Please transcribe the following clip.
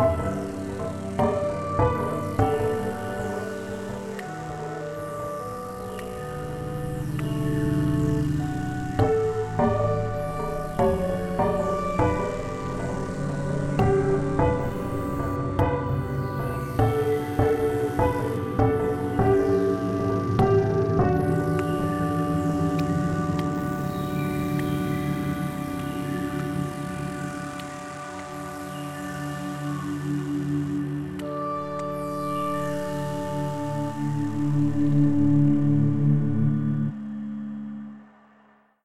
Música